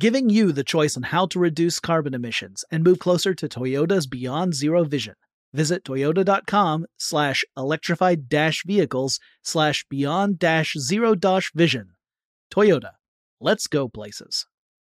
giving you the choice on how to reduce carbon emissions and move closer to Toyota's Beyond Zero vision. Visit toyota.com slash electrified dash vehicles slash beyond dash zero dash vision. Toyota. Let's go places.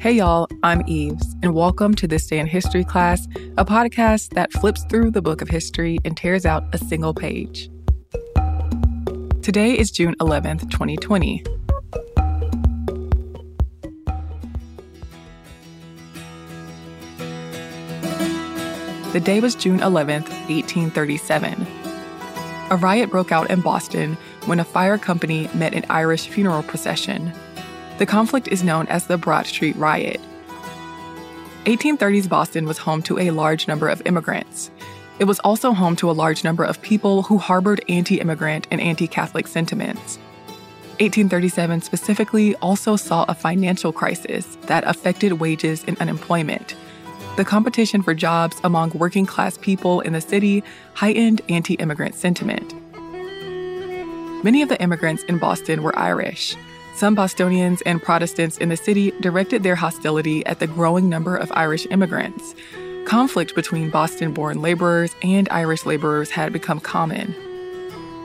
Hey y'all, I'm Eves, and welcome to This Day in History class, a podcast that flips through the book of history and tears out a single page. Today is June 11th, 2020. The day was June 11th, 1837. A riot broke out in Boston when a fire company met an Irish funeral procession. The conflict is known as the Broad Street Riot. 1830s Boston was home to a large number of immigrants. It was also home to a large number of people who harbored anti immigrant and anti Catholic sentiments. 1837 specifically also saw a financial crisis that affected wages and unemployment. The competition for jobs among working class people in the city heightened anti immigrant sentiment. Many of the immigrants in Boston were Irish. Some Bostonians and Protestants in the city directed their hostility at the growing number of Irish immigrants. Conflict between Boston born laborers and Irish laborers had become common.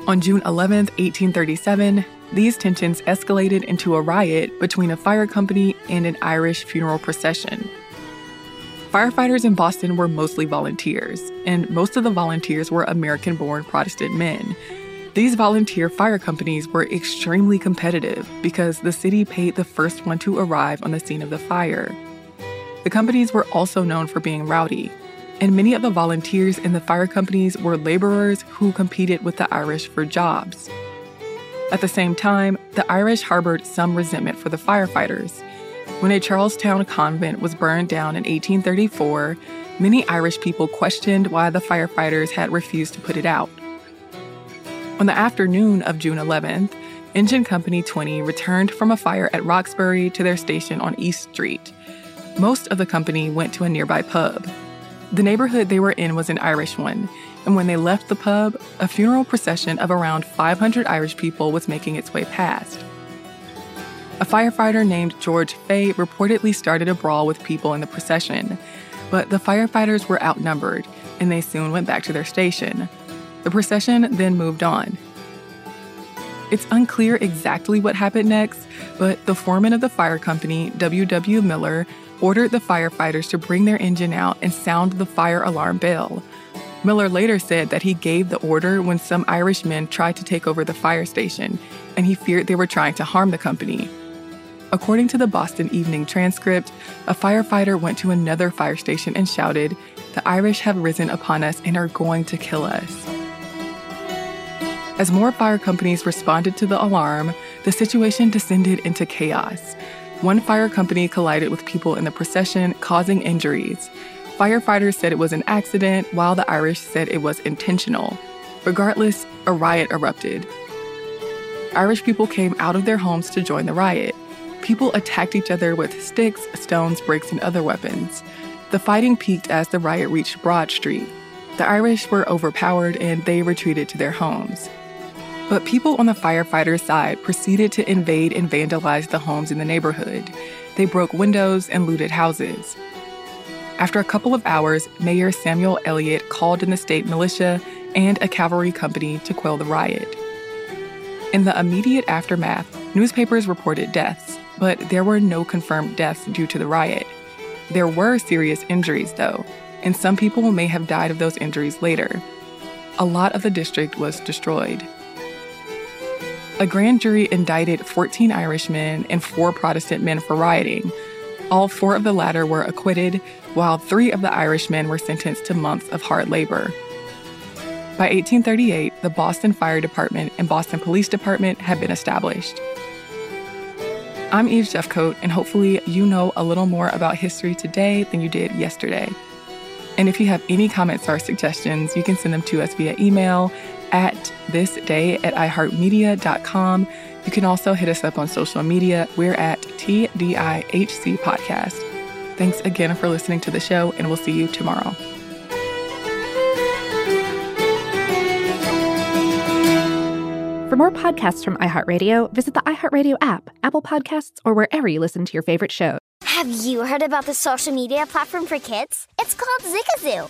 On June 11, 1837, these tensions escalated into a riot between a fire company and an Irish funeral procession. Firefighters in Boston were mostly volunteers, and most of the volunteers were American born Protestant men. These volunteer fire companies were extremely competitive because the city paid the first one to arrive on the scene of the fire. The companies were also known for being rowdy, and many of the volunteers in the fire companies were laborers who competed with the Irish for jobs. At the same time, the Irish harbored some resentment for the firefighters. When a Charlestown convent was burned down in 1834, many Irish people questioned why the firefighters had refused to put it out. On the afternoon of June 11th, Engine Company 20 returned from a fire at Roxbury to their station on East Street. Most of the company went to a nearby pub. The neighborhood they were in was an Irish one, and when they left the pub, a funeral procession of around 500 Irish people was making its way past. A firefighter named George Fay reportedly started a brawl with people in the procession, but the firefighters were outnumbered, and they soon went back to their station. The procession then moved on. It's unclear exactly what happened next, but the foreman of the fire company, W.W. Miller, ordered the firefighters to bring their engine out and sound the fire alarm bell. Miller later said that he gave the order when some Irish men tried to take over the fire station, and he feared they were trying to harm the company. According to the Boston Evening transcript, a firefighter went to another fire station and shouted, The Irish have risen upon us and are going to kill us. As more fire companies responded to the alarm, the situation descended into chaos. One fire company collided with people in the procession, causing injuries. Firefighters said it was an accident, while the Irish said it was intentional. Regardless, a riot erupted. Irish people came out of their homes to join the riot. People attacked each other with sticks, stones, bricks, and other weapons. The fighting peaked as the riot reached Broad Street. The Irish were overpowered and they retreated to their homes. But people on the firefighters' side proceeded to invade and vandalize the homes in the neighborhood. They broke windows and looted houses. After a couple of hours, Mayor Samuel Eliot called in the state militia and a cavalry company to quell the riot. In the immediate aftermath, newspapers reported deaths, but there were no confirmed deaths due to the riot. There were serious injuries, though, and some people may have died of those injuries later. A lot of the district was destroyed. A grand jury indicted 14 Irishmen and four Protestant men for rioting. All four of the latter were acquitted, while three of the Irishmen were sentenced to months of hard labor. By 1838, the Boston Fire Department and Boston Police Department had been established. I'm Eve Jeffcoat, and hopefully, you know a little more about history today than you did yesterday. And if you have any comments or suggestions, you can send them to us via email at thisday at iheartmedia.com. You can also hit us up on social media. We're at TDIHC Podcast. Thanks again for listening to the show, and we'll see you tomorrow. For more podcasts from iHeartRadio, visit the iHeartRadio app, Apple Podcasts, or wherever you listen to your favorite shows. Have you heard about the social media platform for kids? It's called Zigazoo.